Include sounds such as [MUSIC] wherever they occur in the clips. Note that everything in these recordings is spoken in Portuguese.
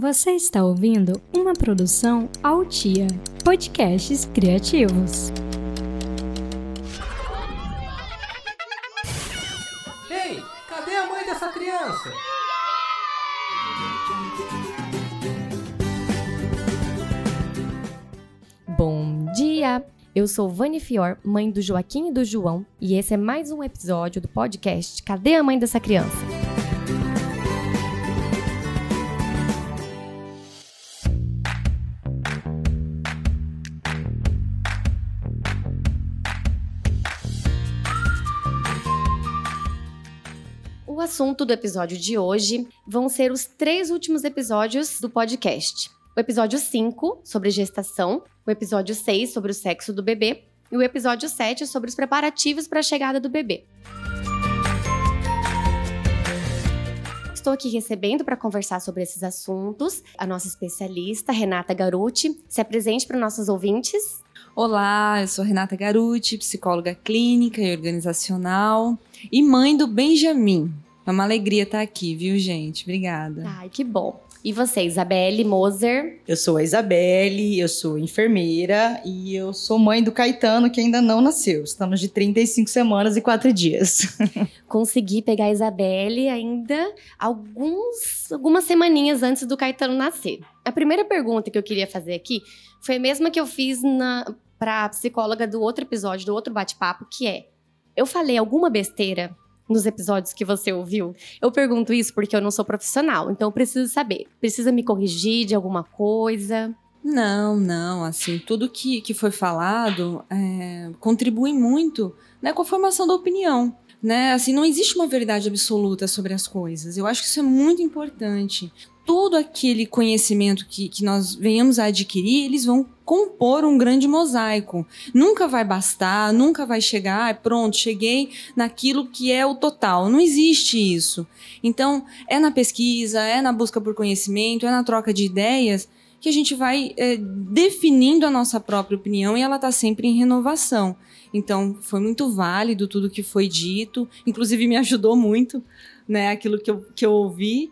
Você está ouvindo uma produção Altia, podcasts criativos. Ei, cadê a mãe dessa criança? Bom dia! Eu sou Vani Fior, mãe do Joaquim e do João, e esse é mais um episódio do podcast Cadê a mãe dessa criança? O assunto do episódio de hoje vão ser os três últimos episódios do podcast. O episódio 5, sobre gestação, o episódio 6, sobre o sexo do bebê, e o episódio 7, sobre os preparativos para a chegada do bebê. Estou aqui recebendo para conversar sobre esses assuntos a nossa especialista, Renata Garuti. Se apresente para nossos ouvintes. Olá, eu sou Renata Garuti, psicóloga clínica e organizacional e mãe do Benjamin. É uma alegria estar aqui, viu, gente? Obrigada. Ai, que bom. E você, Isabelle Moser? Eu sou a Isabelle, eu sou enfermeira e eu sou mãe do Caetano, que ainda não nasceu. Estamos de 35 semanas e 4 dias. [LAUGHS] Consegui pegar a Isabelle ainda alguns, algumas semaninhas antes do Caetano nascer. A primeira pergunta que eu queria fazer aqui foi a mesma que eu fiz para a psicóloga do outro episódio, do outro bate-papo, que é: eu falei alguma besteira nos episódios que você ouviu? Eu pergunto isso porque eu não sou profissional, então eu preciso saber. Precisa me corrigir de alguma coisa? Não, não. Assim, tudo que, que foi falado é, contribui muito né, com a formação da opinião. Né? Assim, não existe uma verdade absoluta sobre as coisas. Eu acho que isso é muito importante todo aquele conhecimento que, que nós venhamos a adquirir, eles vão compor um grande mosaico. Nunca vai bastar, nunca vai chegar, ah, pronto, cheguei naquilo que é o total. Não existe isso. Então, é na pesquisa, é na busca por conhecimento, é na troca de ideias que a gente vai é, definindo a nossa própria opinião e ela está sempre em renovação. Então, foi muito válido tudo que foi dito, inclusive me ajudou muito, né, aquilo que eu, que eu ouvi.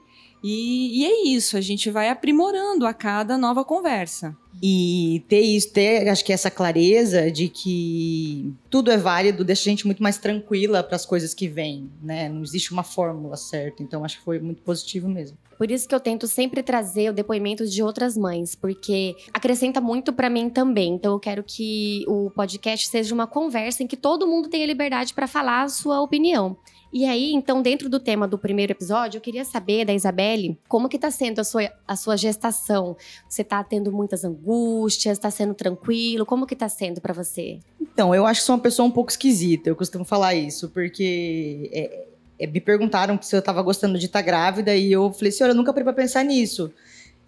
E, e é isso, a gente vai aprimorando a cada nova conversa. E ter isso, ter, acho que essa clareza de que tudo é válido, deixa a gente muito mais tranquila para as coisas que vêm, né? Não existe uma fórmula certa, então acho que foi muito positivo mesmo. Por isso que eu tento sempre trazer o depoimento de outras mães, porque acrescenta muito para mim também. Então eu quero que o podcast seja uma conversa em que todo mundo tenha liberdade para falar a sua opinião. E aí, então, dentro do tema do primeiro episódio, eu queria saber da Isabelle como que tá sendo a sua, a sua gestação. Você tá tendo muitas angústias, tá sendo tranquilo? Como que tá sendo para você? Então, eu acho que sou uma pessoa um pouco esquisita, eu costumo falar isso, porque é, é, me perguntaram se eu tava gostando de estar tá grávida e eu falei, senhora, eu nunca parei pra pensar nisso.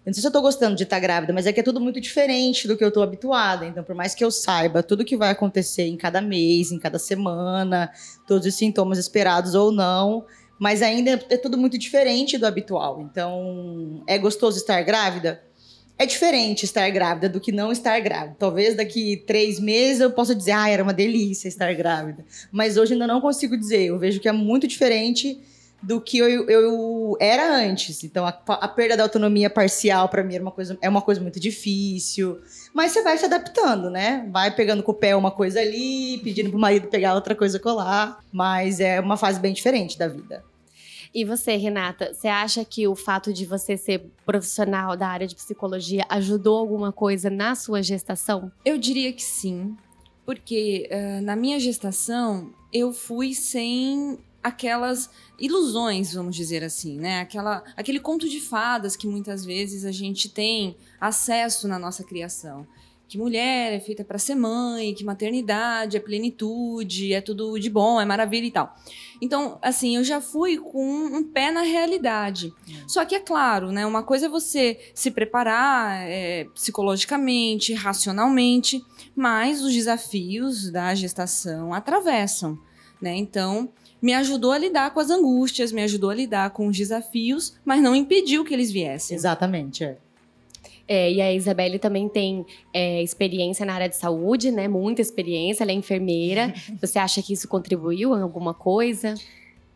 Não sei se eu tô gostando de estar tá grávida, mas é que é tudo muito diferente do que eu tô habituada. Então, por mais que eu saiba tudo que vai acontecer em cada mês, em cada semana, todos os sintomas esperados ou não, mas ainda é tudo muito diferente do habitual. Então, é gostoso estar grávida? É diferente estar grávida do que não estar grávida. Talvez daqui três meses eu possa dizer, ah, era uma delícia estar grávida. Mas hoje ainda não consigo dizer. Eu vejo que é muito diferente do que eu, eu era antes. Então, a, a perda da autonomia parcial para mim era uma coisa, é uma coisa muito difícil. Mas você vai se adaptando, né? Vai pegando com o pé uma coisa ali, pedindo pro marido pegar outra coisa colar. Mas é uma fase bem diferente da vida. E você, Renata, você acha que o fato de você ser profissional da área de psicologia ajudou alguma coisa na sua gestação? Eu diria que sim, porque uh, na minha gestação eu fui sem aquelas ilusões, vamos dizer assim, né? Aquela, aquele conto de fadas que muitas vezes a gente tem acesso na nossa criação. Que mulher é feita para ser mãe, que maternidade é plenitude, é tudo de bom, é maravilha e tal. Então, assim, eu já fui com um pé na realidade. Hum. Só que é claro, né? Uma coisa é você se preparar é, psicologicamente, racionalmente, mas os desafios da gestação atravessam, né? Então, me ajudou a lidar com as angústias, me ajudou a lidar com os desafios, mas não impediu que eles viessem. Exatamente, é. É, e a Isabelle também tem é, experiência na área de saúde, né? Muita experiência, ela é enfermeira. [LAUGHS] Você acha que isso contribuiu em alguma coisa?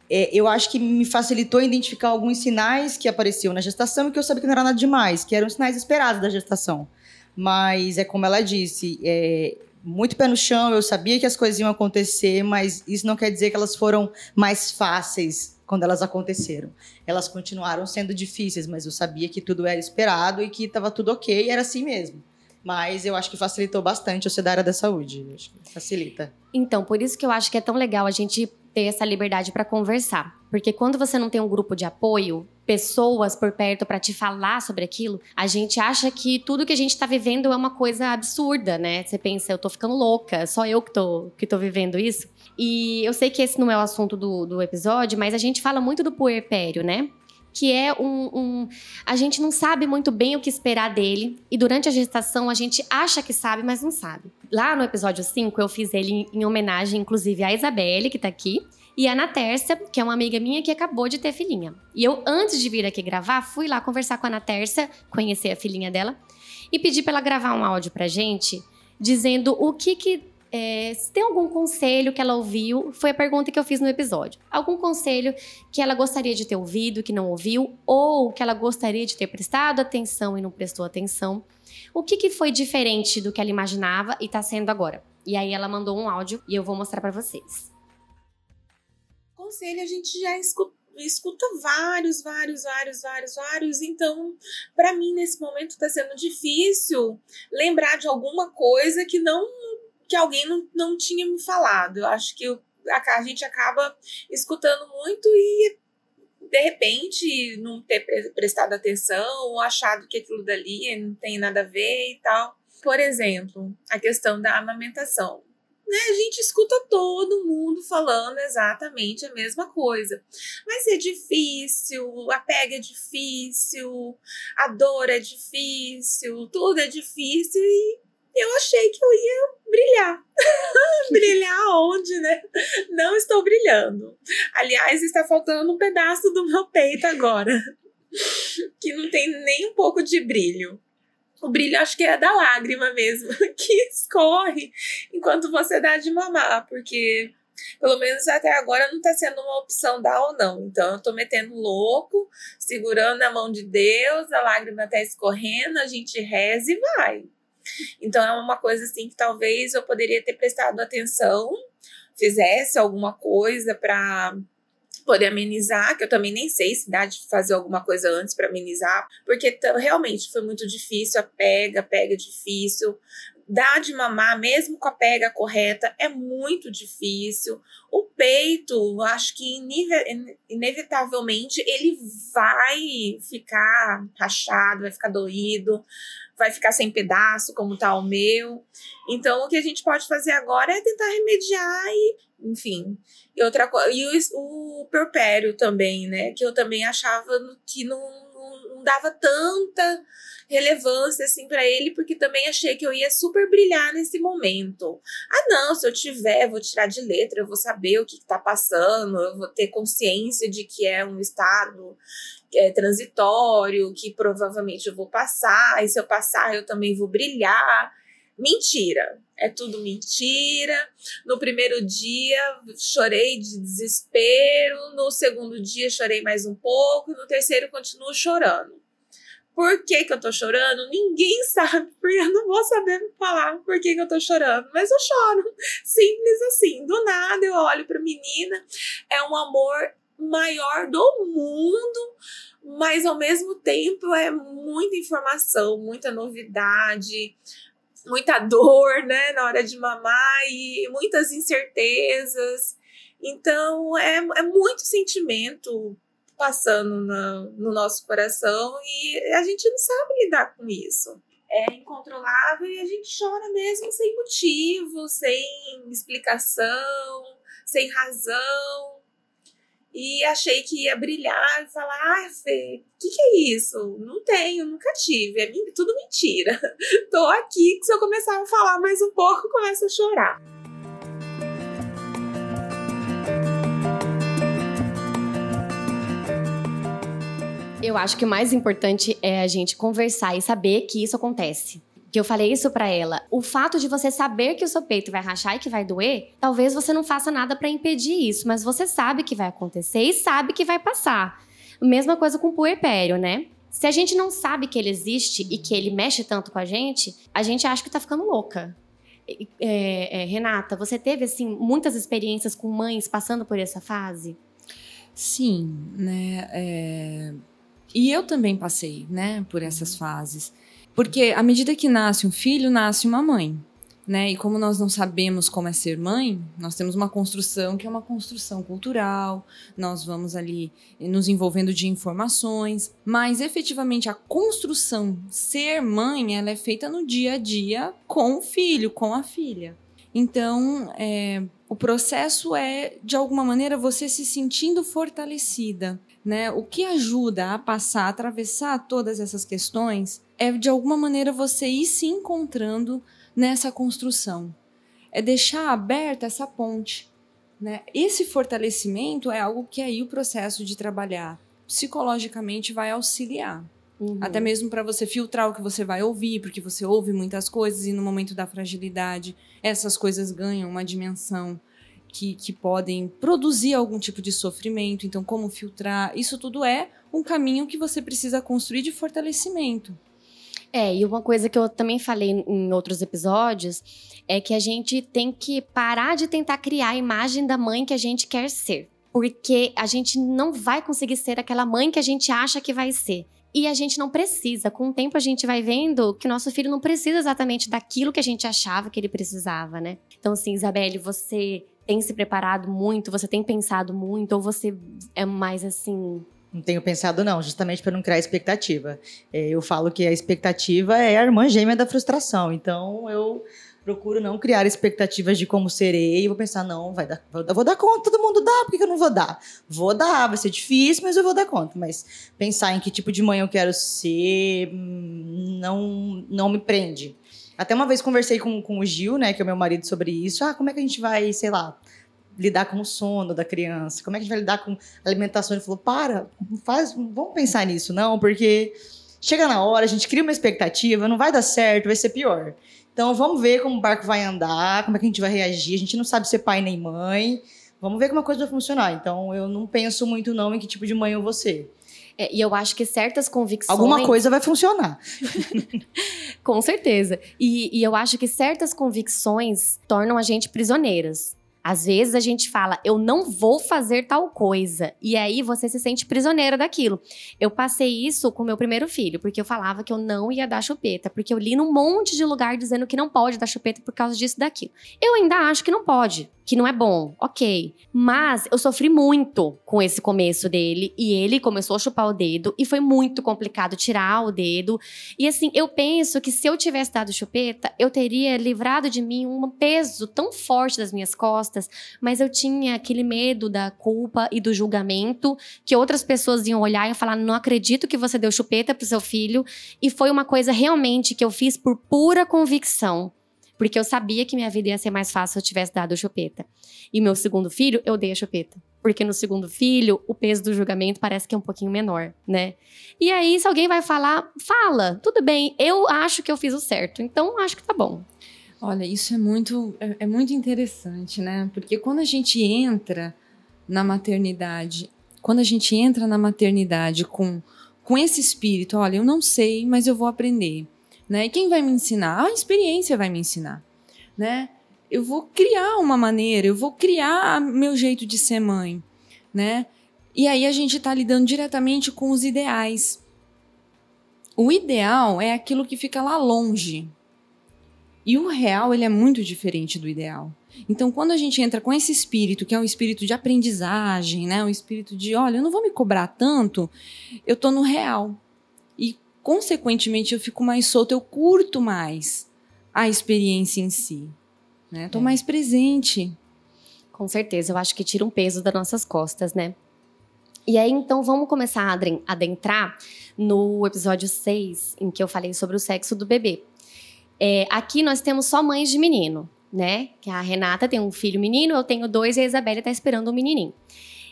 é, eu acho que me facilitou identificar alguns sinais que apareciam na gestação e que eu sabia que não era nada demais, que eram sinais esperados da gestação. Mas é como ela disse, é, muito pé no chão, eu sabia que as coisas iam acontecer, mas isso não quer dizer que elas foram mais fáceis quando elas aconteceram. Elas continuaram sendo difíceis, mas eu sabia que tudo era esperado e que estava tudo ok, era assim mesmo. Mas eu acho que facilitou bastante eu ser da área da saúde. Facilita. Então, por isso que eu acho que é tão legal a gente ter essa liberdade para conversar. Porque quando você não tem um grupo de apoio, pessoas por perto para te falar sobre aquilo, a gente acha que tudo que a gente está vivendo é uma coisa absurda, né? Você pensa, eu tô ficando louca, só eu que tô, que tô vivendo isso. E eu sei que esse não é o assunto do, do episódio, mas a gente fala muito do puerpério, né? Que é um, um, A gente não sabe muito bem o que esperar dele. E durante a gestação a gente acha que sabe, mas não sabe. Lá no episódio 5, eu fiz ele em homenagem, inclusive, à Isabelle, que tá aqui. E a Ana Tércia, que é uma amiga minha que acabou de ter filhinha. E eu, antes de vir aqui gravar, fui lá conversar com a Ana Tércia, conhecer a filhinha dela, e pedi para ela gravar um áudio pra gente, dizendo o que que é, se tem algum conselho que ela ouviu, foi a pergunta que eu fiz no episódio. Algum conselho que ela gostaria de ter ouvido, que não ouviu, ou que ela gostaria de ter prestado atenção e não prestou atenção. O que, que foi diferente do que ela imaginava e está sendo agora? E aí ela mandou um áudio e eu vou mostrar para vocês. Conselho a gente já escutou escuta vários, vários, vários, vários, vários. Então, para mim nesse momento está sendo difícil lembrar de alguma coisa que não que alguém não, não tinha me falado. Eu acho que eu, a, a gente acaba escutando muito e de repente não ter prestado atenção ou achado que aquilo dali não tem nada a ver e tal. Por exemplo, a questão da amamentação. Né, a gente escuta todo mundo falando exatamente a mesma coisa. Mas é difícil, a pega é difícil, a dor é difícil, tudo é difícil e eu achei que eu ia brilhar. [LAUGHS] brilhar onde, né? Não estou brilhando. Aliás, está faltando um pedaço do meu peito agora, [LAUGHS] que não tem nem um pouco de brilho. O brilho acho que é da lágrima mesmo, [LAUGHS] que escorre enquanto você dá de mamar, porque pelo menos até agora não está sendo uma opção dar ou não. Então eu estou metendo louco, segurando a mão de Deus, a lágrima está escorrendo, a gente reza e vai. Então é uma coisa assim que talvez eu poderia ter prestado atenção, fizesse alguma coisa para poder amenizar, que eu também nem sei se dá de fazer alguma coisa antes para amenizar, porque realmente foi muito difícil, a pega, pega difícil, dar de mamar, mesmo com a pega correta, é muito difícil. O peito, acho que inevitavelmente ele vai ficar rachado, vai ficar doído, vai ficar sem pedaço, como tá o meu. Então, o que a gente pode fazer agora é tentar remediar e, enfim. E outra coisa, e o, o perpério também, né? Que eu também achava que não, não, dava tanta relevância assim para ele, porque também achei que eu ia super brilhar nesse momento. Ah, não, se eu tiver, vou tirar de letra, eu vou saber o que, está passando, eu vou ter consciência de que é um estado é, transitório, que provavelmente eu vou passar, e se eu passar, eu também vou brilhar. Mentira, é tudo mentira. No primeiro dia chorei de desespero, no segundo dia chorei mais um pouco, no terceiro continuo chorando. Por que, que eu tô chorando? Ninguém [LAUGHS] sabe, porque eu não vou saber falar por que, que eu tô chorando, mas eu choro. Simples assim. Do nada eu olho pra menina, é um amor maior do mundo, mas ao mesmo tempo é muita informação, muita novidade, muita dor, né, na hora de mamar e muitas incertezas. Então é, é muito sentimento passando no, no nosso coração e a gente não sabe lidar com isso é incontrolável e a gente chora mesmo sem motivo, sem explicação, sem razão. E achei que ia brilhar e falar: ah, Fê, o que, que é isso? Não tenho, nunca tive, é tudo mentira. [LAUGHS] Tô aqui, que se eu começar a falar mais um pouco, começo a chorar. Eu acho que o mais importante é a gente conversar e saber que isso acontece. Que eu falei isso para ela. O fato de você saber que o seu peito vai rachar e que vai doer, talvez você não faça nada para impedir isso, mas você sabe que vai acontecer e sabe que vai passar. Mesma coisa com o puerpério, né? Se a gente não sabe que ele existe e que ele mexe tanto com a gente, a gente acha que tá ficando louca. É, é, Renata, você teve assim muitas experiências com mães passando por essa fase? Sim, né? É... E eu também passei, né, por essas fases. Porque à medida que nasce um filho, nasce uma mãe. Né? E como nós não sabemos como é ser mãe, nós temos uma construção que é uma construção cultural, nós vamos ali nos envolvendo de informações, mas efetivamente a construção ser mãe, ela é feita no dia a dia com o filho, com a filha. Então, é, o processo é, de alguma maneira, você se sentindo fortalecida. Né? O que ajuda a passar, a atravessar todas essas questões, é de alguma maneira você ir se encontrando nessa construção. É deixar aberta essa ponte. Né? Esse fortalecimento é algo que aí o processo de trabalhar psicologicamente vai auxiliar. Uhum. Até mesmo para você filtrar o que você vai ouvir, porque você ouve muitas coisas e no momento da fragilidade essas coisas ganham uma dimensão que, que podem produzir algum tipo de sofrimento. Então, como filtrar? Isso tudo é um caminho que você precisa construir de fortalecimento. É, e uma coisa que eu também falei em outros episódios é que a gente tem que parar de tentar criar a imagem da mãe que a gente quer ser. Porque a gente não vai conseguir ser aquela mãe que a gente acha que vai ser. E a gente não precisa. Com o tempo a gente vai vendo que nosso filho não precisa exatamente daquilo que a gente achava que ele precisava, né? Então, assim, Isabelle, você tem se preparado muito? Você tem pensado muito? Ou você é mais assim, não tenho pensado, não, justamente para não criar expectativa. É, eu falo que a expectativa é a irmã gêmea da frustração. Então, eu procuro não criar expectativas de como serei. Vou pensar, não, vai dar, vou dar conta, todo mundo dá, por que, que eu não vou dar? Vou dar, vai ser difícil, mas eu vou dar conta. Mas pensar em que tipo de mãe eu quero ser hum, não, não me prende. Até uma vez conversei com, com o Gil, né, que é o meu marido, sobre isso. Ah, como é que a gente vai, sei lá, lidar com o sono da criança? Como é que a gente vai lidar com alimentação? Ele falou: para, faz, vamos pensar nisso, não, porque chega na hora, a gente cria uma expectativa, não vai dar certo, vai ser pior. Então vamos ver como o barco vai andar, como é que a gente vai reagir. A gente não sabe ser pai nem mãe. Vamos ver como a coisa vai funcionar. Então eu não penso muito não em que tipo de mãe eu vou ser. É, e eu acho que certas convicções. Alguma coisa vai funcionar. [LAUGHS] Com certeza. E, e eu acho que certas convicções tornam a gente prisioneiras. Às vezes a gente fala, eu não vou fazer tal coisa. E aí você se sente prisioneira daquilo. Eu passei isso com meu primeiro filho, porque eu falava que eu não ia dar chupeta. Porque eu li num monte de lugar dizendo que não pode dar chupeta por causa disso e daquilo. Eu ainda acho que não pode que não é bom, ok. Mas eu sofri muito com esse começo dele e ele começou a chupar o dedo e foi muito complicado tirar o dedo. E assim, eu penso que se eu tivesse dado chupeta, eu teria livrado de mim um peso tão forte das minhas costas, mas eu tinha aquele medo da culpa e do julgamento que outras pessoas iam olhar e falar: "Não acredito que você deu chupeta pro seu filho". E foi uma coisa realmente que eu fiz por pura convicção porque eu sabia que minha vida ia ser mais fácil se eu tivesse dado chupeta. E meu segundo filho, eu dei a chupeta. Porque no segundo filho, o peso do julgamento parece que é um pouquinho menor, né? E aí, se alguém vai falar, fala, tudo bem, eu acho que eu fiz o certo, então acho que tá bom. Olha, isso é muito, é, é muito interessante, né? Porque quando a gente entra na maternidade, quando a gente entra na maternidade com, com esse espírito, olha, eu não sei, mas eu vou aprender. Né? E quem vai me ensinar? A experiência vai me ensinar, né? Eu vou criar uma maneira, eu vou criar meu jeito de ser mãe, né? E aí a gente está lidando diretamente com os ideais. O ideal é aquilo que fica lá longe. E o real, ele é muito diferente do ideal. Então, quando a gente entra com esse espírito, que é um espírito de aprendizagem, né? Um espírito de, olha, eu não vou me cobrar tanto, eu tô no real. E consequentemente eu fico mais solta, eu curto mais a experiência em si. Né? Tô é. mais presente. Com certeza, eu acho que tira um peso das nossas costas, né? E aí, então, vamos começar a adentrar no episódio 6, em que eu falei sobre o sexo do bebê. É, aqui nós temos só mães de menino, né? Que a Renata tem um filho menino, eu tenho dois e a Isabela está esperando um menininho.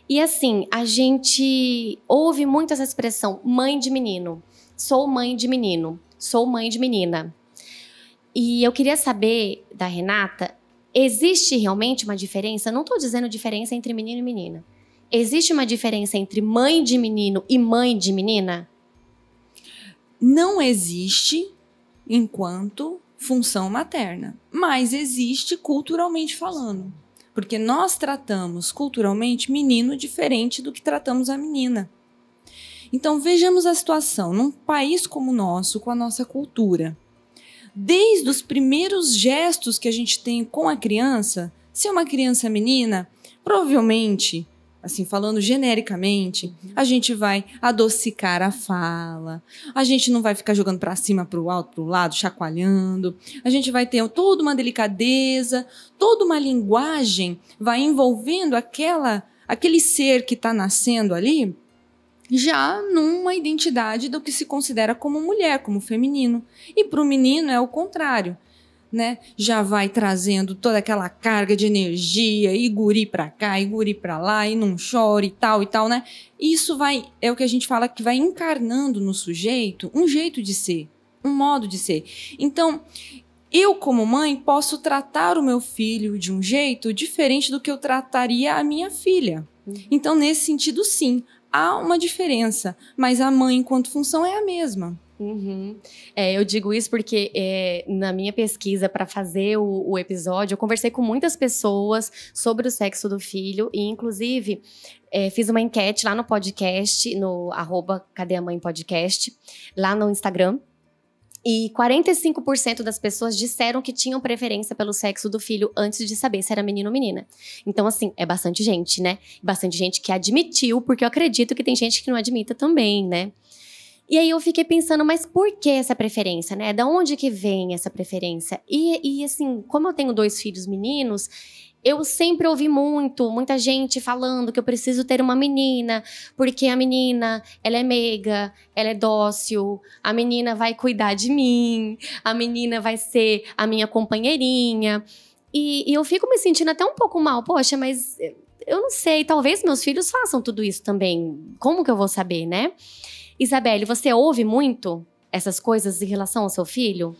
E assim, a gente ouve muito essa expressão, mãe de menino sou mãe de menino, sou mãe de menina. E eu queria saber da Renata, existe realmente uma diferença? Não estou dizendo diferença entre menino e menina. Existe uma diferença entre mãe de menino e mãe de menina? Não existe enquanto função materna, mas existe culturalmente falando. Porque nós tratamos culturalmente menino diferente do que tratamos a menina. Então vejamos a situação num país como o nosso, com a nossa cultura. Desde os primeiros gestos que a gente tem com a criança, se é uma criança menina, provavelmente assim, falando genericamente, uhum. a gente vai adocicar a fala, a gente não vai ficar jogando para cima, para o alto, para o lado, chacoalhando, a gente vai ter toda uma delicadeza, toda uma linguagem vai envolvendo aquela aquele ser que está nascendo ali já numa identidade do que se considera como mulher, como feminino. E para o menino é o contrário né, já vai trazendo toda aquela carga de energia, e guri para cá, e guri para lá, e não chore e tal e tal, né? Isso vai, é o que a gente fala que vai encarnando no sujeito um jeito de ser, um modo de ser. Então, eu, como mãe, posso tratar o meu filho de um jeito diferente do que eu trataria a minha filha. Uhum. Então, nesse sentido, sim, há uma diferença, mas a mãe, enquanto função, é a mesma. Uhum. É, eu digo isso porque é, na minha pesquisa para fazer o, o, episódio, eu conversei com muitas pessoas sobre o sexo do filho e, inclusive, é, fiz uma enquete lá no podcast, no arroba Cadê a Mãe Podcast, lá no Instagram. E 45% das pessoas disseram que tinham preferência pelo sexo do filho antes de saber se era menino ou menina. Então, assim, é bastante gente, né? Bastante gente que admitiu, porque eu acredito que tem gente que não admita também, né? E aí eu fiquei pensando, mas por que essa preferência, né? Da onde que vem essa preferência? E, e assim, como eu tenho dois filhos meninos, eu sempre ouvi muito, muita gente falando que eu preciso ter uma menina, porque a menina, ela é meiga, ela é dócil, a menina vai cuidar de mim, a menina vai ser a minha companheirinha. E, e eu fico me sentindo até um pouco mal, poxa, mas eu não sei, talvez meus filhos façam tudo isso também. Como que eu vou saber, né? Isabelle, você ouve muito essas coisas em relação ao seu filho?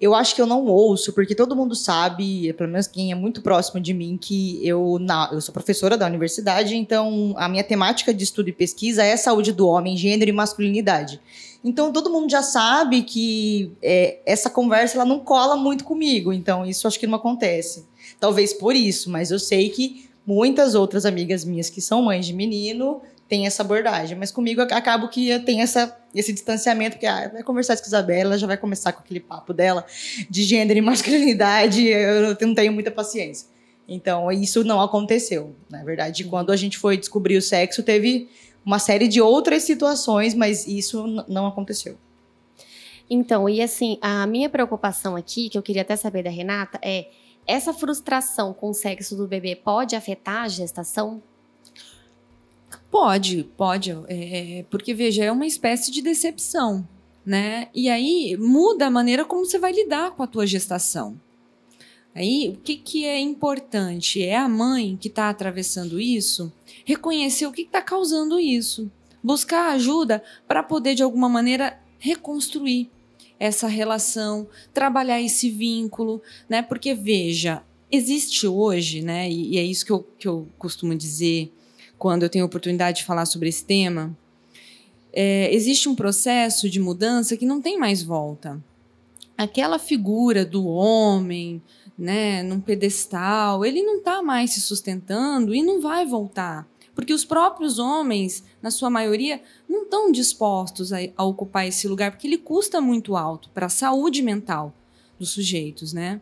Eu acho que eu não ouço, porque todo mundo sabe, pelo menos quem é muito próximo de mim, que eu, na, eu sou professora da universidade, então a minha temática de estudo e pesquisa é saúde do homem, gênero e masculinidade. Então todo mundo já sabe que é, essa conversa ela não cola muito comigo, então isso acho que não acontece. Talvez por isso, mas eu sei que muitas outras amigas minhas que são mães de menino tem essa abordagem. Mas comigo acabo que tem essa, esse distanciamento, porque ah, vai conversar com a Isabela, ela já vai começar com aquele papo dela de gênero e [LAUGHS] masculinidade, eu não tenho muita paciência. Então, isso não aconteceu. Na verdade, quando a gente foi descobrir o sexo, teve uma série de outras situações, mas isso não aconteceu. Então, e assim, a minha preocupação aqui, que eu queria até saber da Renata, é essa frustração com o sexo do bebê pode afetar a gestação? Pode, pode. É, porque, veja, é uma espécie de decepção, né? E aí muda a maneira como você vai lidar com a tua gestação. Aí, o que, que é importante? É a mãe que está atravessando isso reconhecer o que está causando isso. Buscar ajuda para poder, de alguma maneira, reconstruir essa relação, trabalhar esse vínculo, né? Porque, veja, existe hoje, né? E, e é isso que eu, que eu costumo dizer quando eu tenho oportunidade de falar sobre esse tema, é, existe um processo de mudança que não tem mais volta. Aquela figura do homem, né, num pedestal, ele não está mais se sustentando e não vai voltar. Porque os próprios homens, na sua maioria, não estão dispostos a, a ocupar esse lugar, porque ele custa muito alto para a saúde mental dos sujeitos, né?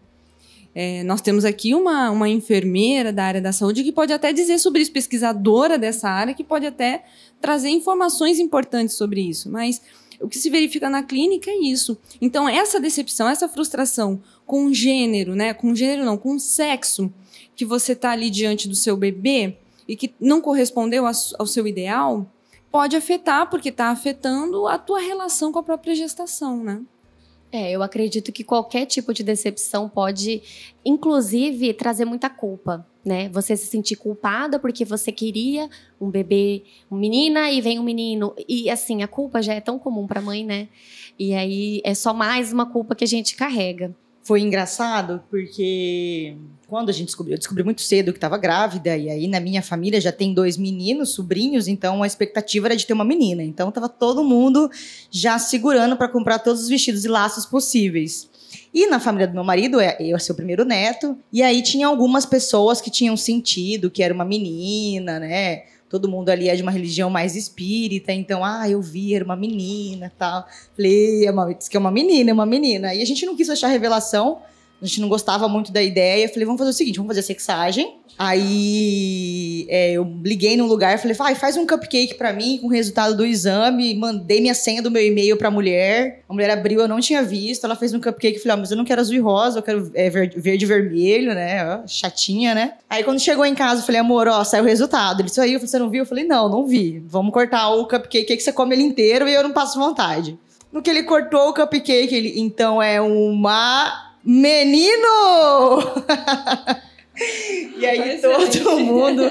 É, nós temos aqui uma, uma enfermeira da área da saúde que pode até dizer sobre isso, pesquisadora dessa área, que pode até trazer informações importantes sobre isso. Mas o que se verifica na clínica é isso. Então, essa decepção, essa frustração com gênero, né? Com gênero não, com sexo, que você está ali diante do seu bebê e que não correspondeu ao seu ideal, pode afetar, porque está afetando a tua relação com a própria gestação, né? É, eu acredito que qualquer tipo de decepção pode, inclusive, trazer muita culpa, né? Você se sentir culpada porque você queria um bebê, uma menina e vem um menino. E assim, a culpa já é tão comum para mãe, né? E aí é só mais uma culpa que a gente carrega. Foi engraçado porque quando a gente descobriu, eu descobri muito cedo que estava grávida, e aí na minha família já tem dois meninos, sobrinhos, então a expectativa era de ter uma menina. Então tava todo mundo já segurando para comprar todos os vestidos e laços possíveis. E na família do meu marido, é, eu ser o primeiro neto, e aí tinha algumas pessoas que tinham sentido que era uma menina, né? Todo mundo ali é de uma religião mais espírita, então, ah, eu vi, era uma menina tal. Falei, é uma, que é uma menina, é uma menina. E a gente não quis achar revelação, a gente não gostava muito da ideia. Eu falei, vamos fazer o seguinte, vamos fazer a sexagem. Aí é, eu liguei num lugar falei, ah, faz um cupcake para mim com o resultado do exame. Mandei minha senha do meu e-mail pra mulher. A mulher abriu, eu não tinha visto. Ela fez um cupcake falei, ah, mas eu não quero azul e rosa, eu quero é, verde e vermelho, né? Chatinha, né? Aí quando chegou em casa, eu falei, amor, ó, saiu o resultado. Ele disse, aí, você não viu? Eu falei, não, não vi. Vamos cortar o cupcake que você come ele inteiro e eu não passo vontade. No que ele cortou o cupcake, ele, então é uma menino! [LAUGHS] E aí todo mundo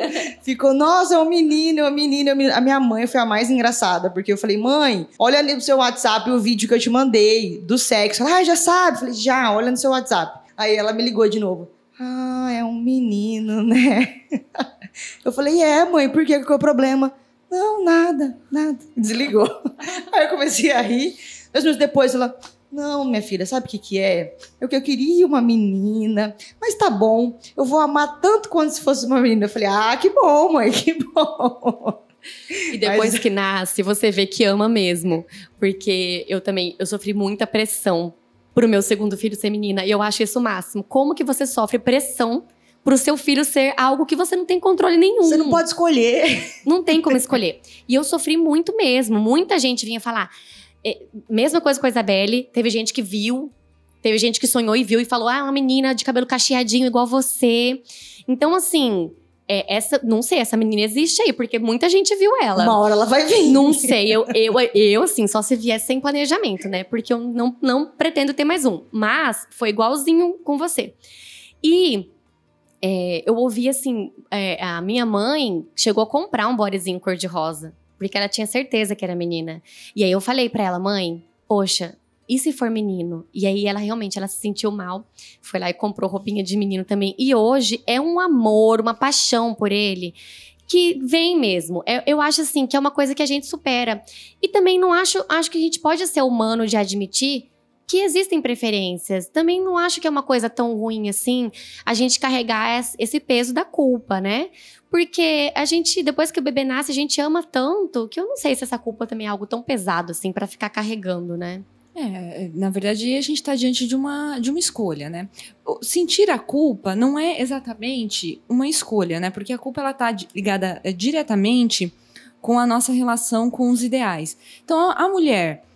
ficou, nossa, é um menino, é um menino, é um menino. A minha mãe foi a mais engraçada, porque eu falei, mãe, olha ali no seu WhatsApp o vídeo que eu te mandei do sexo. Ela, ah, já sabe? Eu falei, já, olha no seu WhatsApp. Aí ela me ligou de novo. Ah, é um menino, [LAUGHS] né? Eu falei, é, mãe, por que? Qual é o problema? Não, nada, nada. Desligou. [LAUGHS] Aí eu comecei a rir. Dois minutos depois, ela, não, minha filha, sabe o que, que é? Eu que eu queria uma menina, mas tá bom, eu vou amar tanto quanto se fosse uma menina. Eu falei, ah, que bom, mãe, que [LAUGHS] bom. E depois mas... que nasce, você vê que ama mesmo. Porque eu também, eu sofri muita pressão pro meu segundo filho ser menina. E eu acho isso o máximo. Como que você sofre pressão pro seu filho ser algo que você não tem controle nenhum. Você não pode escolher. Não tem como escolher. E eu sofri muito mesmo. Muita gente vinha falar: é, mesma coisa com a Isabelle. Teve gente que viu, teve gente que sonhou e viu e falou: ah, uma menina de cabelo cacheadinho igual você. Então, assim. É, essa, não sei, essa menina existe aí, porque muita gente viu ela. Uma hora ela vai vir. Não sei, eu, eu, eu assim, só se vier sem planejamento, né? Porque eu não, não pretendo ter mais um. Mas foi igualzinho com você. E é, eu ouvi assim: é, a minha mãe chegou a comprar um bodyzinho cor-de-rosa porque ela tinha certeza que era menina. E aí eu falei para ela, mãe, poxa, e se for menino? E aí ela realmente ela se sentiu mal, foi lá e comprou roupinha de menino também. E hoje é um amor, uma paixão por ele que vem mesmo. Eu, é, eu acho assim que é uma coisa que a gente supera. E também não acho, acho que a gente pode ser humano de admitir que existem preferências. Também não acho que é uma coisa tão ruim assim a gente carregar esse peso da culpa, né? Porque a gente, depois que o bebê nasce, a gente ama tanto que eu não sei se essa culpa também é algo tão pesado assim para ficar carregando, né? É, na verdade, a gente está diante de uma, de uma escolha, né? Sentir a culpa não é exatamente uma escolha, né? Porque a culpa ela está ligada é, diretamente com a nossa relação com os ideais. Então, a mulher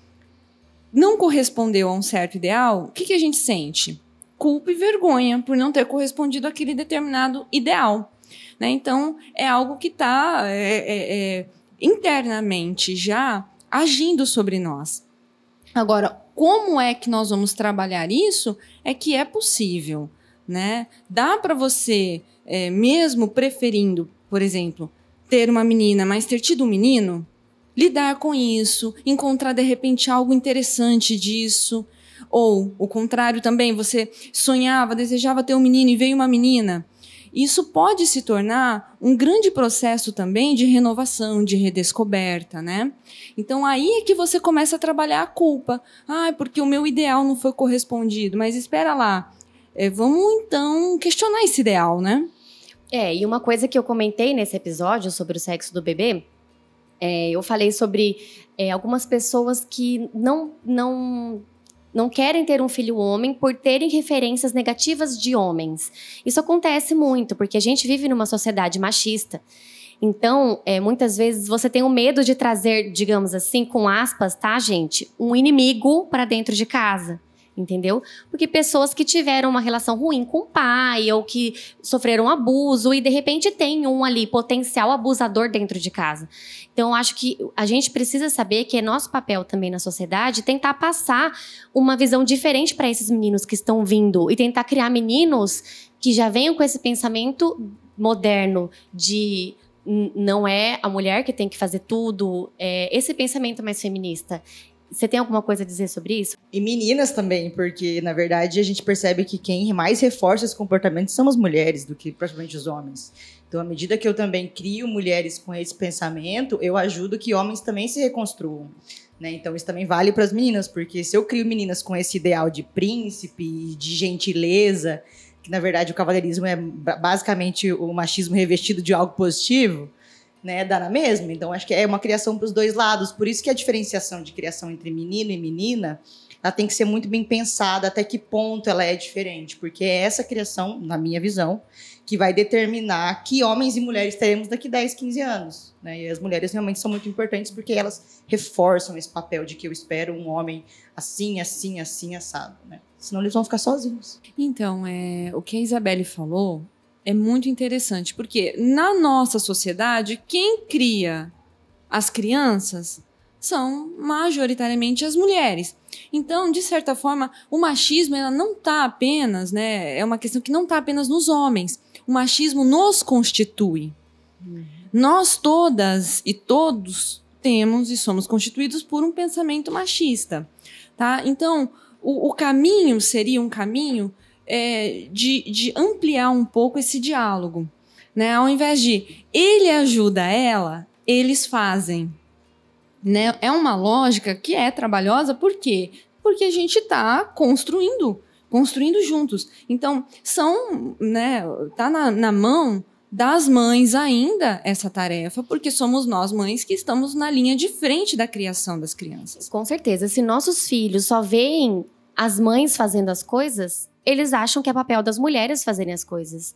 não correspondeu a um certo ideal, o que, que a gente sente? Culpa e vergonha por não ter correspondido àquele determinado ideal. Né? Então, é algo que está é, é, é, internamente já agindo sobre nós. Agora, como é que nós vamos trabalhar isso? É que é possível. Né? Dá para você, é, mesmo preferindo, por exemplo, ter uma menina, mas ter tido um menino, lidar com isso, encontrar de repente algo interessante disso. Ou o contrário também, você sonhava, desejava ter um menino e veio uma menina. Isso pode se tornar um grande processo também de renovação, de redescoberta, né? Então aí é que você começa a trabalhar a culpa. Ah, porque o meu ideal não foi correspondido. Mas espera lá, é, vamos então questionar esse ideal, né? É, e uma coisa que eu comentei nesse episódio sobre o sexo do bebê, é, eu falei sobre é, algumas pessoas que não, não não querem ter um filho homem por terem referências negativas de homens. Isso acontece muito, porque a gente vive numa sociedade machista. Então, é, muitas vezes você tem o medo de trazer, digamos assim, com aspas, tá, gente, um inimigo para dentro de casa entendeu? Porque pessoas que tiveram uma relação ruim com o pai ou que sofreram abuso e de repente tem um ali potencial abusador dentro de casa. Então acho que a gente precisa saber que é nosso papel também na sociedade tentar passar uma visão diferente para esses meninos que estão vindo e tentar criar meninos que já venham com esse pensamento moderno de não é a mulher que tem que fazer tudo, é esse pensamento mais feminista Você tem alguma coisa a dizer sobre isso? E meninas também, porque na verdade a gente percebe que quem mais reforça esse comportamento são as mulheres do que propriamente os homens. Então, à medida que eu também crio mulheres com esse pensamento, eu ajudo que homens também se reconstruam. Né? Então, isso também vale para as meninas, porque se eu crio meninas com esse ideal de príncipe, de gentileza, que na verdade o cavaleirismo é basicamente o machismo revestido de algo positivo, né, dá na mesma. Então, acho que é uma criação para os dois lados. Por isso que a diferenciação de criação entre menino e menina ela tem que ser muito bem pensada até que ponto ela é diferente, porque é essa criação, na minha visão, que vai determinar que homens e mulheres teremos daqui 10, 15 anos. Né? E as mulheres realmente são muito importantes porque elas reforçam esse papel de que eu espero um homem assim, assim, assim, assado. Né? Senão eles vão ficar sozinhos. Então, é, o que a Isabelle falou é muito interessante, porque na nossa sociedade, quem cria as crianças são majoritariamente as mulheres. Então, de certa forma, o machismo ela não está apenas, né? É uma questão que não está apenas nos homens. O machismo nos constitui. Nós todas e todos temos e somos constituídos por um pensamento machista, tá? Então, o, o caminho seria um caminho é, de, de ampliar um pouco esse diálogo. Né? Ao invés de ele ajuda ela, eles fazem. Né? É uma lógica que é trabalhosa, por quê? Porque a gente está construindo, construindo juntos. Então, são, né, tá na, na mão das mães ainda essa tarefa, porque somos nós mães que estamos na linha de frente da criação das crianças. Com certeza. Se nossos filhos só veem as mães fazendo as coisas, eles acham que é papel das mulheres fazerem as coisas.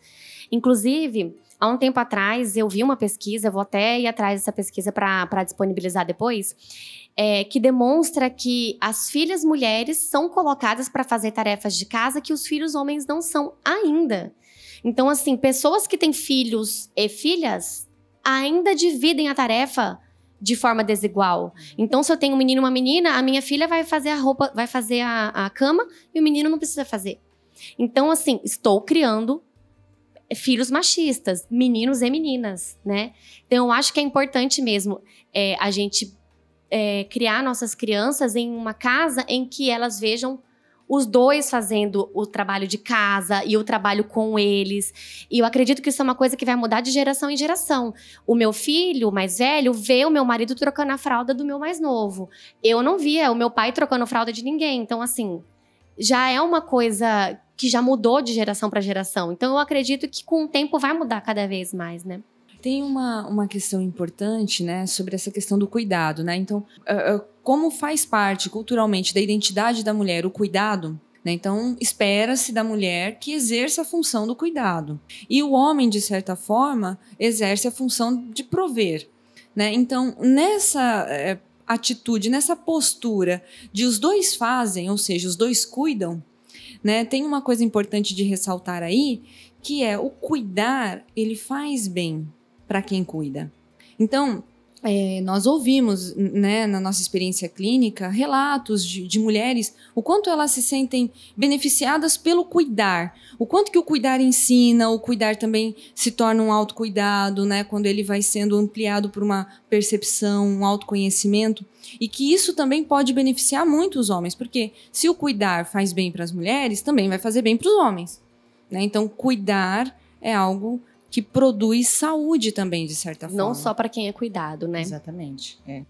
Inclusive, há um tempo atrás, eu vi uma pesquisa, vou até ir atrás dessa pesquisa para disponibilizar depois, é, que demonstra que as filhas mulheres são colocadas para fazer tarefas de casa que os filhos homens não são ainda. Então, assim, pessoas que têm filhos e filhas ainda dividem a tarefa de forma desigual. Então, se eu tenho um menino e uma menina, a minha filha vai fazer a roupa, vai fazer a, a cama e o menino não precisa fazer. Então, assim, estou criando filhos machistas, meninos e meninas, né? Então, eu acho que é importante mesmo é, a gente é, criar nossas crianças em uma casa em que elas vejam os dois fazendo o trabalho de casa e o trabalho com eles. E eu acredito que isso é uma coisa que vai mudar de geração em geração. O meu filho, mais velho, vê o meu marido trocando a fralda do meu mais novo. Eu não via o meu pai trocando fralda de ninguém. Então, assim, já é uma coisa que já mudou de geração para geração. Então eu acredito que com o tempo vai mudar cada vez mais, né? Tem uma, uma questão importante, né, sobre essa questão do cuidado, né? Então, uh, como faz parte culturalmente da identidade da mulher o cuidado, né? Então, espera-se da mulher que exerça a função do cuidado. E o homem, de certa forma, exerce a função de prover. Né? Então, nessa é, atitude, nessa postura de os dois fazem, ou seja, os dois cuidam, né? Tem uma coisa importante de ressaltar aí, que é o cuidar, ele faz bem para quem cuida. Então, é, nós ouvimos, né, na nossa experiência clínica, relatos de, de, mulheres, o quanto elas se sentem beneficiadas pelo cuidar, o quanto que o cuidar ensina, o cuidar também se torna um autocuidado, né, quando ele vai sendo ampliado por uma percepção, um autoconhecimento, e que isso também pode beneficiar muito os homens, porque se o cuidar faz bem para as mulheres, também vai fazer bem para os homens. Né? Então, cuidar é algo que produz saúde também, de certa forma. Não só para quem é cuidado, né? Exatamente. É.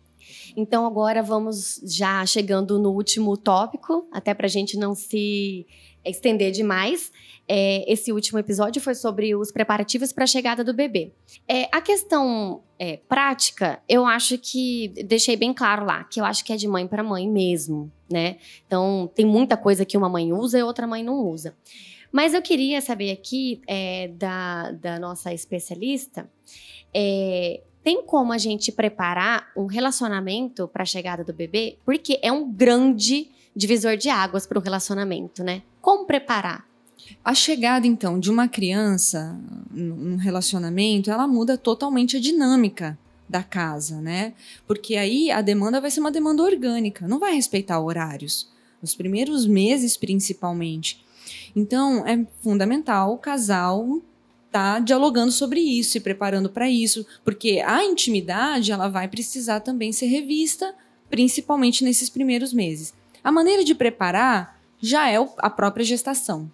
Então agora vamos já chegando no último tópico, até para a gente não se estender demais. É, esse último episódio foi sobre os preparativos para a chegada do bebê. É, a questão é, prática, eu acho que deixei bem claro lá, que eu acho que é de mãe para mãe mesmo, né? Então tem muita coisa que uma mãe usa e outra mãe não usa. Mas eu queria saber aqui é, da, da nossa especialista. É, tem como a gente preparar um relacionamento para a chegada do bebê? Porque é um grande divisor de águas para o relacionamento, né? Como preparar? A chegada, então, de uma criança num relacionamento, ela muda totalmente a dinâmica da casa, né? Porque aí a demanda vai ser uma demanda orgânica, não vai respeitar horários. Nos primeiros meses, principalmente. Então, é fundamental o casal tá dialogando sobre isso, se preparando para isso, porque a intimidade ela vai precisar também ser revista principalmente nesses primeiros meses. A maneira de preparar já é a própria gestação.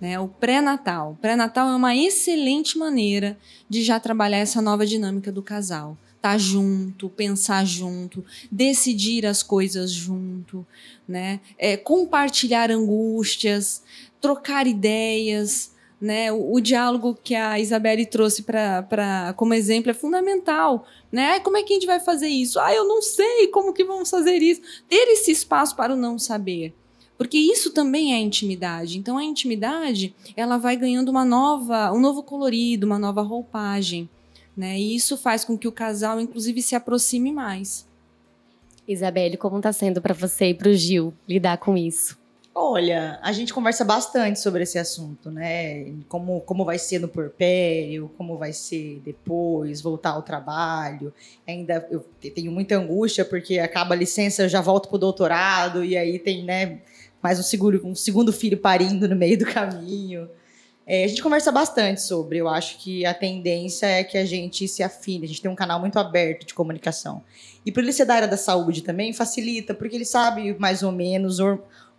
Né, o pré-natal. O pré-natal é uma excelente maneira de já trabalhar essa nova dinâmica do casal. Estar tá junto, pensar junto, decidir as coisas junto, né? É, compartilhar angústias, trocar ideias, né? O, o, diálogo que a Isabelle trouxe para como exemplo é fundamental. Né? Como é que a gente vai fazer isso? Ah, eu não sei como que vamos fazer isso. Ter esse espaço para o não saber. Porque isso também é intimidade. Então a intimidade, ela vai ganhando uma nova, um novo colorido, uma nova roupagem, né? E isso faz com que o casal inclusive se aproxime mais. Isabelle, como está sendo para você e para o Gil lidar com isso? Olha, a gente conversa bastante sobre esse assunto, né? Como, como vai ser no porpério, como vai ser depois, voltar ao trabalho. Ainda eu tenho muita angústia, porque acaba a licença, eu já volto pro doutorado, e aí tem, né, mais um, seguro, um segundo filho parindo no meio do caminho. É, a gente conversa bastante sobre. Eu acho que a tendência é que a gente se afine. A gente tem um canal muito aberto de comunicação. E por ele ser da área da saúde também, facilita, porque ele sabe mais ou menos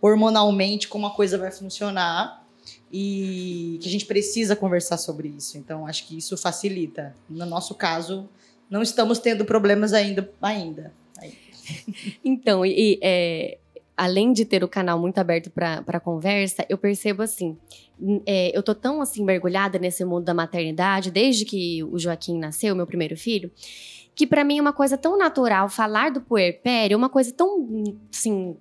hormonalmente como a coisa vai funcionar e que a gente precisa conversar sobre isso. Então, acho que isso facilita. No nosso caso, não estamos tendo problemas ainda. ainda. Então, e, é, além de ter o canal muito aberto para conversa, eu percebo assim, é, eu tô tão assim mergulhada nesse mundo da maternidade desde que o Joaquim nasceu, meu primeiro filho, que para mim é uma coisa tão natural falar do puerpério, uma coisa tão assim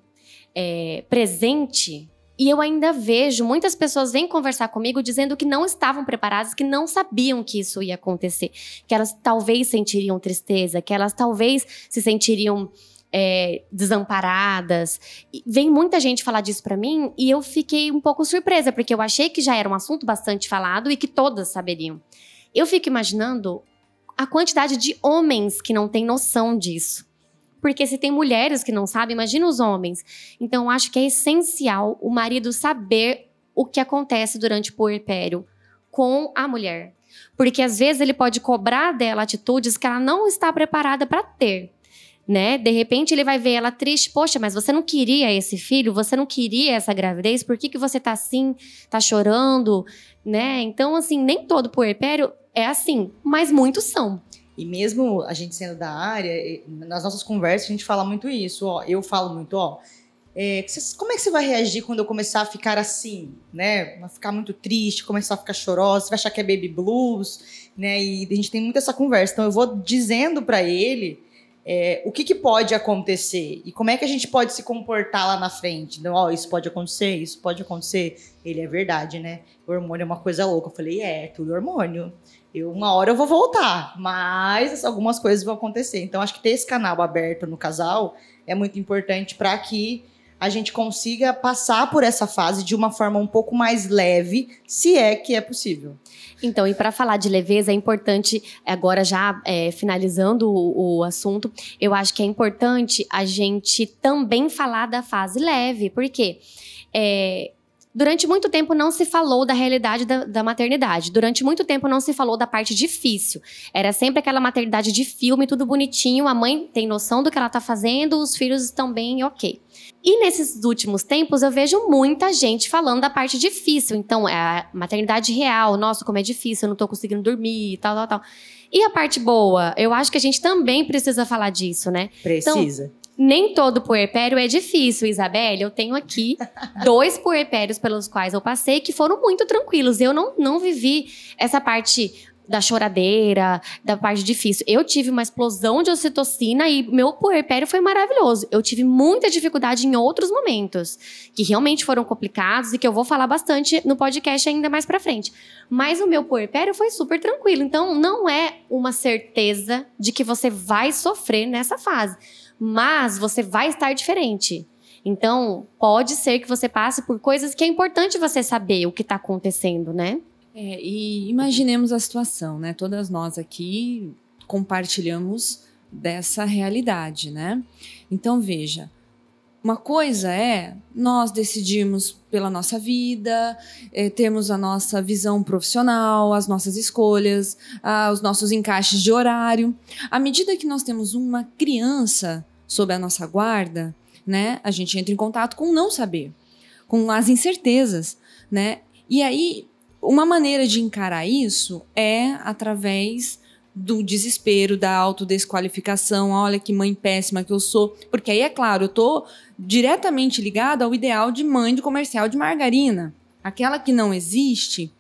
é, presente e eu ainda vejo muitas pessoas vêm conversar comigo dizendo que não estavam preparadas, que não sabiam que isso ia acontecer, que elas talvez sentiriam tristeza, que elas talvez se sentiriam é, desamparadas. E vem muita gente falar disso para mim e eu fiquei um pouco surpresa, porque eu achei que já era um assunto bastante falado e que todas saberiam. Eu fico imaginando a quantidade de homens que não têm noção disso. Porque se tem mulheres que não sabem, imagina os homens. Então, eu acho que é essencial o marido saber o que acontece durante o puerpério com a mulher. Porque às vezes ele pode cobrar dela atitudes que ela não está preparada para ter. Né? De repente ele vai ver ela triste, poxa, mas você não queria esse filho, você não queria essa gravidez, por que, que você tá assim, tá chorando, né? Então, assim, nem todo puerpério é assim, mas muitos são. E mesmo a gente sendo da área, nas nossas conversas a gente fala muito isso, ó. Eu falo muito, ó. É, como é que você vai reagir quando eu começar a ficar assim, né? Vai ficar muito triste, começar a ficar chorosa, você vai achar que é baby blues, né? E a gente tem muito essa conversa. Então eu vou dizendo para ele é, o que, que, pode acontecer e como é que a gente pode se comportar lá na frente. Então, ó, isso pode acontecer, isso pode acontecer. Ele é verdade, né? O hormônio é uma coisa louca. Eu falei, é, tudo hormônio. Eu, uma hora eu vou voltar, mas algumas coisas vão acontecer. Então, acho que ter esse canal aberto no casal é muito importante para que a gente consiga passar por essa fase de uma forma um pouco mais leve, se é que é possível. Então, e para falar de leveza, é importante, agora já é, finalizando o, o, assunto, eu acho que é importante a gente também falar da fase leve, porque é, Durante muito tempo não se falou da realidade da, da, maternidade. Durante muito tempo não se falou da parte difícil. Era sempre aquela maternidade de filme, tudo bonitinho, a mãe tem noção do que ela tá fazendo, os filhos estão bem, ok. E nesses últimos tempos eu vejo muita gente falando da parte difícil. Então, é a maternidade real, nossa, como é difícil, eu não tô conseguindo dormir, tal, tal, tal. E a parte boa? Eu acho que a gente também precisa falar disso, né? Precisa. Então, nem todo puerpério é difícil, Isabelle. Eu tenho aqui [LAUGHS] dois puerpérios pelos quais eu passei que foram muito tranquilos. Eu não, não vivi essa parte da choradeira, da parte difícil. Eu tive uma explosão de ocitocina e meu puerpério foi maravilhoso. Eu tive muita dificuldade em outros momentos, que realmente foram complicados e que eu vou falar bastante no podcast ainda mais pra frente. Mas o meu puerpério foi super tranquilo. Então, não é uma certeza de que você vai sofrer nessa fase mas você vai estar diferente. Então, pode ser que você passe por coisas que é importante você saber o que está acontecendo, né? É, e imaginemos a situação, né? Todas nós aqui compartilhamos dessa realidade, né? Então, veja, uma coisa é nós decidirmos pela nossa vida, é, temos a nossa visão profissional, as nossas escolhas, os nossos encaixes de horário. À medida que nós temos uma criança sob a nossa guarda, né, a gente entra em contato com o não saber, com as incertezas, né? E aí, uma maneira de encarar isso é através do desespero, da autodesqualificação, olha que mãe péssima que eu sou, porque aí é claro, eu tô diretamente ligada ao ideal de mãe de comercial de margarina, aquela que não existe.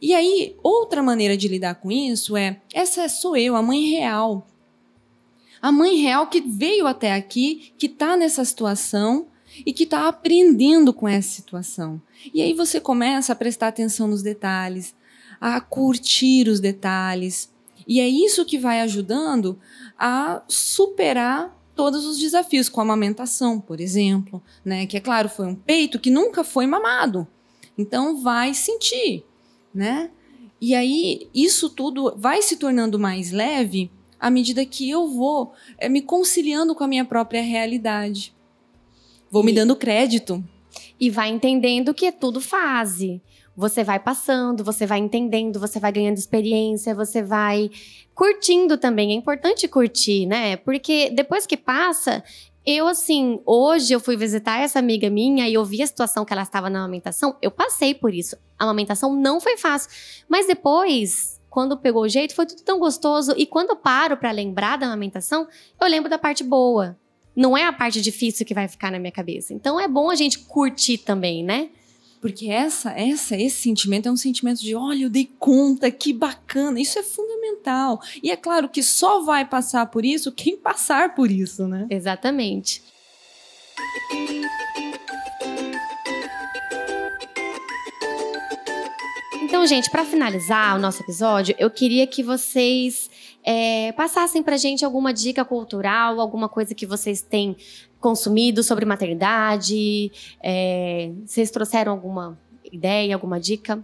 E aí, outra maneira de lidar com isso é, essa sou eu, a mãe real. A mãe real que veio até aqui, que está nessa situação e que está aprendendo com essa situação. E aí você começa a prestar atenção nos detalhes, a curtir os detalhes, e é isso que vai ajudando a superar todos os desafios, com a amamentação, por exemplo, né? Que é claro, foi um peito que nunca foi mamado. Então vai sentir, né? E aí isso tudo vai se tornando mais leve à medida que eu vou é, me conciliando com a minha própria realidade. Vou e, me dando crédito. E vai entendendo que é tudo fase você vai passando, você vai entendendo, você vai ganhando experiência, você vai curtindo também. É importante curtir, né? Porque depois que passa, eu, assim, hoje eu fui visitar essa amiga minha e eu vi a situação que ela estava na amamentação. Eu passei por isso. A amamentação não foi fácil. Mas depois, quando pegou o jeito, foi tudo tão gostoso. E quando eu paro para lembrar da amamentação, eu lembro da parte boa. Não é a parte difícil que vai ficar na minha cabeça. Então é bom a gente curtir também, né? Porque essa, essa, esse sentimento é um sentimento de, olha, eu dei conta, que bacana. Isso é fundamental. E é claro que só vai passar por isso quem passar por isso, né? Exatamente. Então, gente, para finalizar o nosso episódio, eu queria que vocês é, passassem para gente alguma dica cultural, alguma coisa que vocês têm consumido sobre maternidade? É, vocês trouxeram alguma ideia, alguma dica?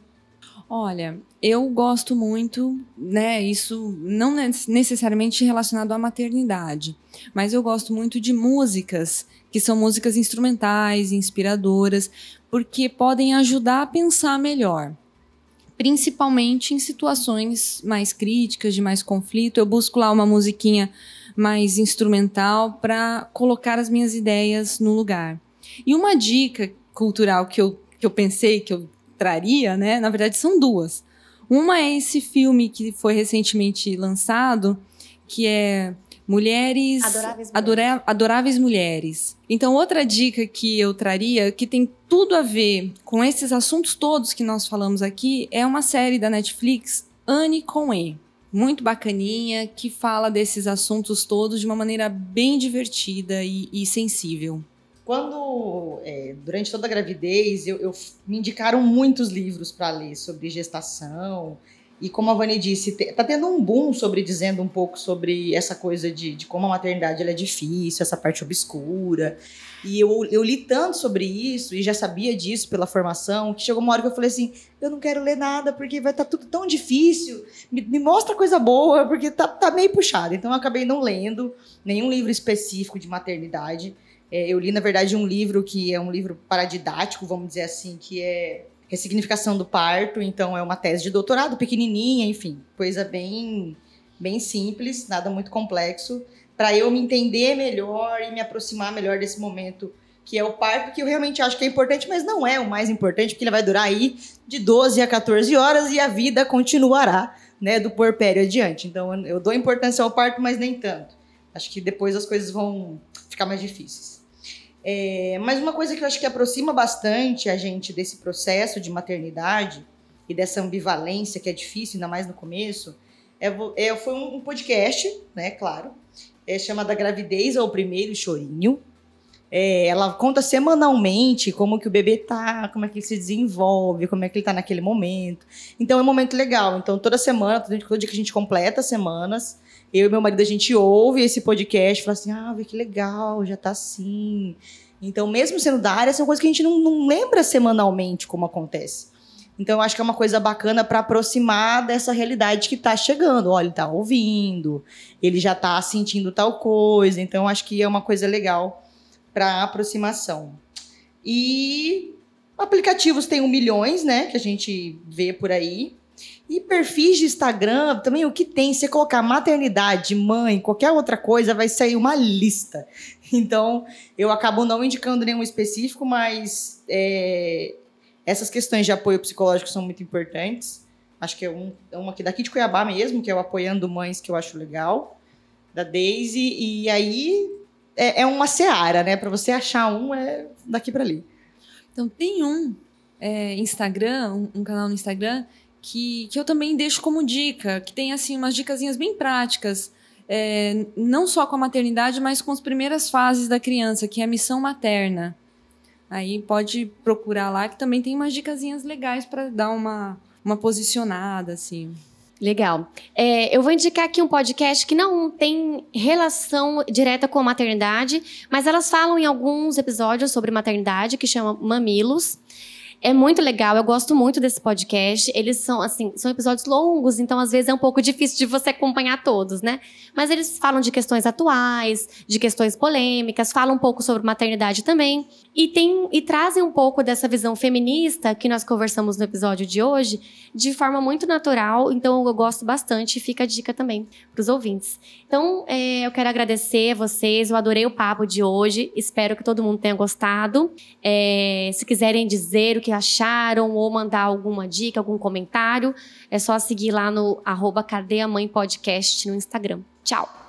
Olha, eu gosto muito, né? Isso não necessariamente relacionado à maternidade, mas eu gosto muito de músicas que são músicas instrumentais, inspiradoras, porque podem ajudar a pensar melhor. Principalmente em situações mais críticas, de mais conflito. Eu busco lá uma musiquinha mais instrumental para colocar as minhas ideias no lugar. E uma dica cultural que eu, que eu pensei que eu traria, né? Na verdade, são duas. Uma é esse filme que foi recentemente lançado, que é Mulheres Adoráveis Mulheres. Adoráveis Mulheres. Então, outra dica que eu traria, que tem tudo a ver com esses assuntos todos que nós falamos aqui, é uma série da Netflix, Anne com E muito bacaninha, que fala desses assuntos todos de uma maneira bem divertida e, e sensível. Quando, é, durante toda a gravidez, eu, eu me indicaram muitos livros para ler sobre gestação. E como a Vani disse, tá tendo um boom sobre dizendo um pouco sobre essa coisa de, de como a maternidade é difícil, essa parte obscura. E eu, eu li tanto sobre isso e já sabia disso pela formação, que chegou uma hora que eu falei assim: eu não quero ler nada porque vai estar tá tudo tão difícil. Me, me, mostra coisa boa, porque tá, tá meio puxado. Então eu acabei não lendo nenhum livro específico de maternidade. É, eu li, na verdade, um livro que é um livro paradidático, vamos dizer assim, que é Ressignificação do Parto. Então é uma tese de doutorado, pequenininha, enfim, coisa bem, bem simples, nada muito complexo para eu me entender melhor e me aproximar melhor desse momento que é o parto, que eu realmente acho que é importante, mas não é o mais importante, porque ele vai durar aí de 12 a 14 horas e a vida continuará, né, do porpério adiante. Então eu dou importância ao parto, mas nem tanto. Acho que depois as coisas vão ficar mais difíceis. É, mas uma coisa que eu acho que aproxima bastante a gente desse processo de maternidade e dessa ambivalência que é difícil, ainda mais no começo, é, é foi um podcast, né, claro, é chamada Gravidez ao Primeiro Chorinho. É, ela conta semanalmente como que o bebê tá, como é que ele se desenvolve, como é que ele tá naquele momento. Então é um momento legal. Então toda semana, todo dia que a gente completa as semanas, eu e meu marido a gente ouve esse podcast e fala assim: ah, que legal, já tá assim. Então, mesmo sendo da área, são coisas que a gente não, não lembra semanalmente como acontece. Então, eu acho que é uma coisa bacana para aproximar dessa realidade que está chegando. Olha, ele está ouvindo, ele já está sentindo tal coisa. Então, acho que é uma coisa legal para aproximação. E aplicativos tem um milhões, né, que a gente vê por aí. E perfis de Instagram, também o que tem, você colocar maternidade, mãe, qualquer outra coisa, vai sair uma lista. [LAUGHS] Então, eu acabo não indicando nenhum específico, mas é, essas questões de apoio psicológico são muito importantes. Acho que é, um, é uma aqui daqui de Cuiabá mesmo, que é o Apoiando Mães, que eu acho legal, da Daisy. E aí é, é uma seara, né? Para você achar um, é daqui para ali. Então, tem um é, Instagram, um, um canal no Instagram, que, que eu também deixo como dica, que tem assim umas dicasinhas bem práticas, é, não só com a maternidade, mas com as primeiras fases da criança, que é a missão materna. Aí pode procurar lá, que também tem umas dicasinhas legais para dar uma, uma posicionada, assim. Legal. É, eu vou indicar aqui um podcast que não tem relação direta com a maternidade, mas elas falam em alguns episódios sobre maternidade, que chama Mamilos. É muito legal, eu gosto muito desse podcast. Eles são, assim, são episódios longos, então às vezes é um pouco difícil de você acompanhar todos, né? Mas eles falam de questões atuais, de questões polêmicas, falam um pouco sobre maternidade também. E, tem, e trazem um pouco dessa visão feminista que nós conversamos no episódio de hoje, de forma muito natural. Então eu gosto bastante, fica a dica também para os ouvintes. Então é, eu quero agradecer a vocês, eu adorei o papo de hoje, espero que todo mundo tenha gostado. É, se quiserem dizer o que que acharam ou mandar alguma dica, algum comentário, é só seguir lá no arroba Cadê a Mãe Podcast no Instagram. Tchau!